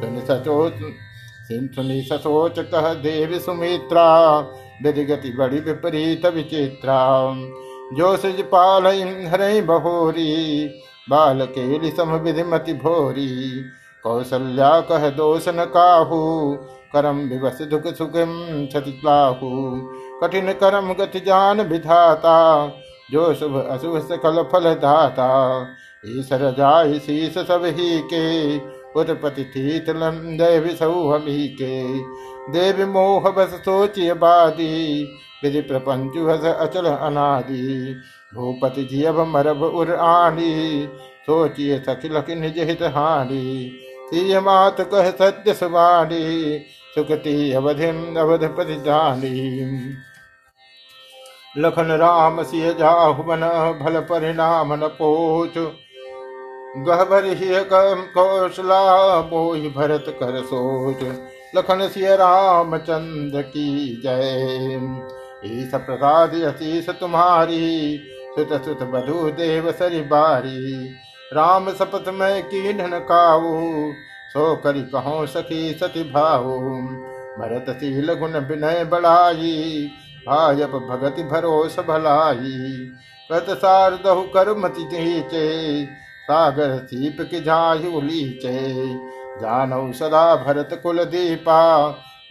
सुन सचोच सुनी ससोच कह देव सुमित्रा विधिगति बड़ी विपरीत विचित्रा। जो सज पाल हरे बहोरी, बाल केली सम विधि मति भोरी। कौशल्या कह दोष न काहू, करम विवस दुख सुखम छतिलाहू कठिन करम गति जान विधाता, जो शुभ अशुभ सकल फल दाता। ईश्वर जाय शीस सब ही के उत्पति थीत लंदय हमी के। देव मोह बस सोचिय बादी विधि प्रपंचु हस अचल अनादि। भूपति जियब मरब उर आनी सोचिए सखिल निज हित हानि तीय मात कह सत्य सुबानी सुखती अवधिम अवधपति जानी लखन राम सिय जाहु मन भल परिणाम न गहबर कौशला बोहि भरत कर सोच। लखन सिय रामचंद्र की जय। ईस प्रसाद अतीस तुम्हारी, सुत सुत बधु देव सरि बारी। राम सपत में की ढन काऊ सो करी कहो सखी सती भाऊ भरत शील गुण विनय बढ़ाई भाजप भगति भरोस भलाई। कत सार दहु कर मति सागर सीप की झायु लीचे जानौ सदा भरत कुल दीपा,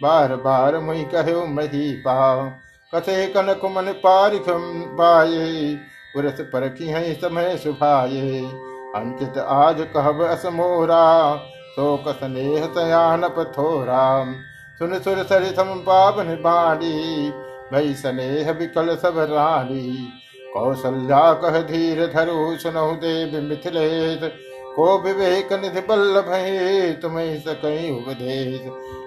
बार बार मुई कहो मही पा कथे कनक मन पारिख पाए पुरस परखी है समय सुभाए अंकित आज कहब असमोरा शोक स्नेह सयान पथोरा सुन सुर सरि सम पावन बाड़ी, भई स्नेह विकल सब रानी। कौशल्या कह धीर धरु सुनहु देव मिथिलेश को विवेक निधि बल्लभ तुम्हें सकई उपदेश।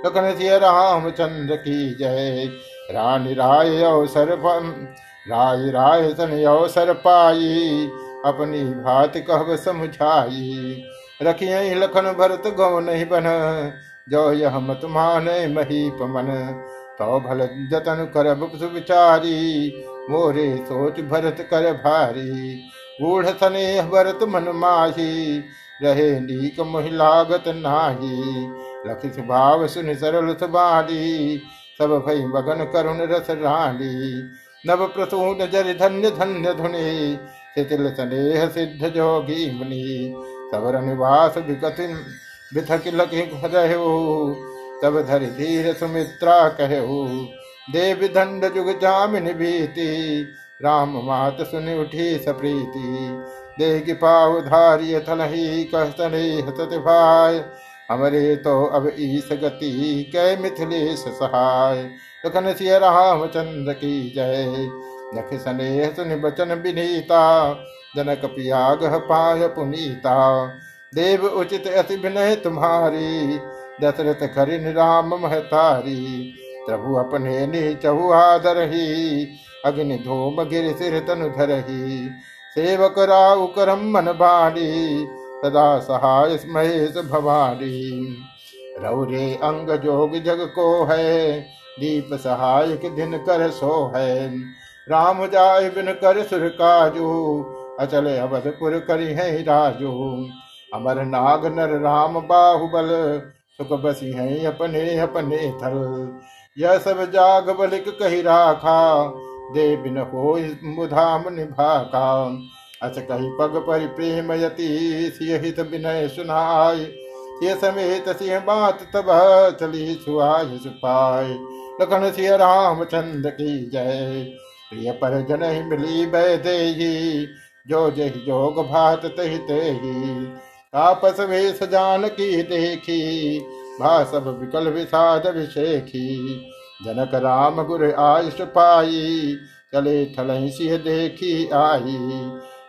लखन सिय रामचंद्र की जय। रानी राय अवसर राय राय सन अवसर पाई। अपनी भात कहब समझाई। रखिए लखन भरत गौ नहीं बन। जो यह मत माने मही पमन तो भल जतन कर सुविचारी। मोरे सोच भरत कर भारी, गूढ़ स्नेह भरत मन माही, रहे नीक महिलागत नाही। लख भाव सुन सरल सुबाली, सब भई मगन करुण रस रानी नव प्रसून जर धन्य धन्य धुनि, शिथिल स्नेह सिद्ध जोगी मुनि। सवर निवास विकति बिथक लखि तब धरि धीर सुमित्रा कहु देव दंड जुग जामिन भीति। राम मात सुन उठी सप्रीति। देगी पाव धारिय थलही, कह हसत भाई हमरे तो अब ईस गति, कै मिथिलेश सहाय। लखन सिय राम चंद्र की जय। नख स्नेह सुन बचन विनीता। जनक पियाग पाय पुनीता। देव उचित अति विनय तुम्हारी। दशरथ करिन राम महतारी। प्रभु अपने नीचहु आदर ही। अग्नि धूम गिर सिर तनु धरही सेवक राउ करम मन बाड़ी सदा सहाय महेश भवानी। रौरे अंग जोग जग को है, दीप सहाय के दिन कर सो है। राम जाय बिन कर सुर काजू, अचल अवधपुर करी है राजू। अमर नाग नर राम बाहुबल, सुख बसी है अपने अपने थल। यह सब जाग बलिक कही राखा, दे बिन हो मुधाम निभाका अस कही पग पर प्रेम यति, सिय हित विनय सुनाय सिय समेत सिंह बात तब चली सुहाय सुपाय लखन सिय रामचंद्र की जय। प्रिय पर जन मिली बै दे जो जही जोग भात तही तेही। तापस वेश जान की देखी भा सब विकल विषाद विषेखी जनक राम गुर आयुष पाई, चले थलही सिंह देखी आई।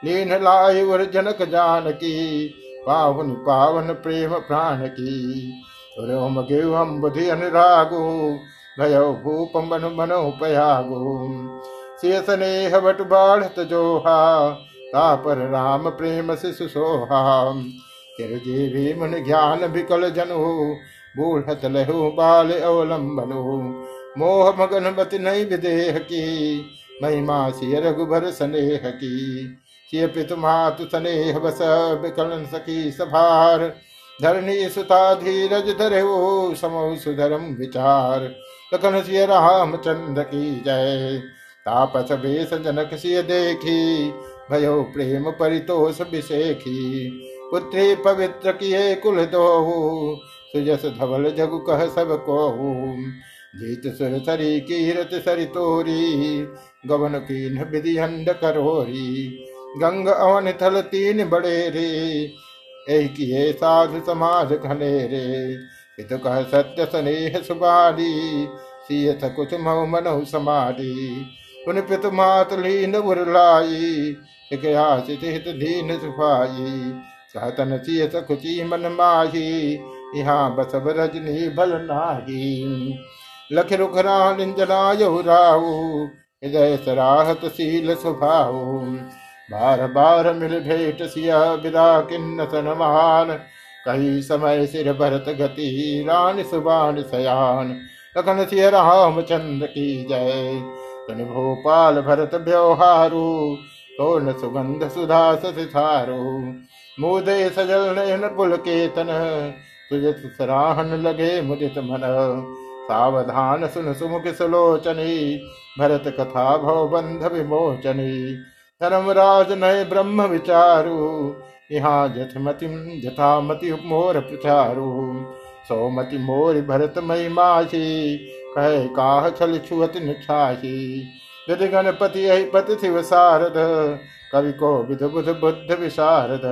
लीन लाय उर जनक जान की पावन पावन प्रेम प्राण की। रोम गेव हम बुधि अनुरागो, भयो भूप मन मनो पयागो शेष नेह बट बाढ़त जोहा, तापर राम प्रेम से सुसोहा चिरजीवी मन ज्ञान विकल जनु बूढ़त लहु बाल अवलंबनु मोह मगन बत नहीं विदेह की। महिमा सिय रघुबर स्नेह की। किए पितु मातु स्नेह बस विकलन सखी सभार। धरणी सुता धीरज धरे समो सुधरम विचार। लखन सिय रामचंद्र की जय। तापस बेस जनक सिय देखी। भयो प्रेम परितोष विषेखी पुत्री पवित्र किए कुल दो सुजस धवल जगु कह सबको जीत सुर सरी, कीरत सरी तोरी। गवन कीन विधि हंड करोरी। गंग अवन थल तीन बड़े रे एक ये साधु समाज घने रे इत कह सत्य स्नेह सुबाली सीयत कुछ मऊ मनु समाधि पुन पित मात लीन उरलाई हित दीन सुखाई सहतन सियत कुची मन माही। यहाँ बसब रजनी भल नाही। लख रुख रान राऊ हृदय सराहत शील स्वभाव बार बार मिल भेट सिया विदा किन्न सनमान कही समय सिर भरत गति रान सुबान सयान। लखन सिय राम चंद्र की जय। तन भोपाल भरत व्यवहारु तो न सुगंध सुधा सिथारो मुदे सजल नयन पुल केतन तुझ सराहन लगे मुदित मन। सावधान सुन सुमुख सुलोचनी। भरत कथा भव बंध विमोचनी। धर्मराज नय ब्रह्म विचारु। यहाँ जथमति जथा मति मोर प्रचारु। सौमति मोर भरत मई मासी कह काह छल छुअति निछासी विधि गणपति पति शिव सारद कवि को विध बुध बुद्ध विशारद।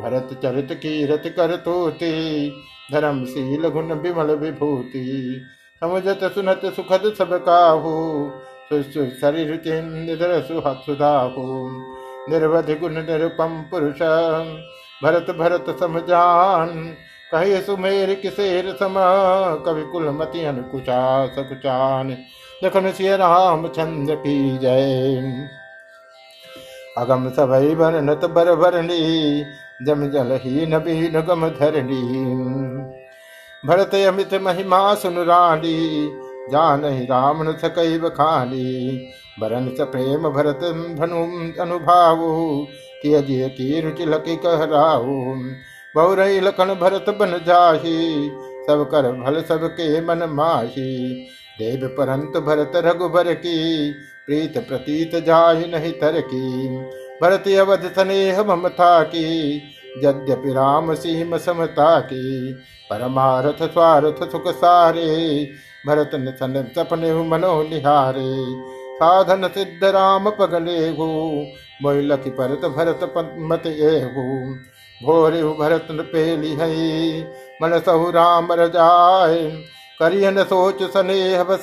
भरत चरित कीरत कर तोते धर्मशील गुण विमल विभूति। समुझत सुनत सुखद सब काहू शरीर चिन्ह सुधाहू। निर्वधि गुण निरुपम पुरुष, भरत भरत समझान कहे सुमेर किसेर सम, कवि कुल मति अनुकुचा सकुचान लखन सिय राम चंद्र की जय। अगम सबई वर्णत बर भरणी जम जल ही नबी नगम धरणी भरत अमित महिमा सुन रानी जान ही राम न सकई बखानी बरन स प्रेम भरत भनु अनुभाव किय जिय की रुचि लकी कह राहु बहुरई लखन भरत बन जाही सब कर भल सब के मन माही देव परंत भरत रघुबर की प्रीत प्रतीत जाहि नहीं तर की भरत अवध स्नेह ममता की यद्यपि राम सीम समता की परमारथ स्वार्थ सुख सारे भरत सन सपने मनो निहारे साधन सिद्ध राम पगले हो मोह लखी परत भरत मत एहु भोरे भरत पेली है मन सहु राम रजाय करियन सोच स्नेह बस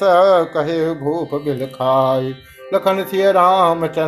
कहे भूप बिल खाय लखन सिय राम चंद्र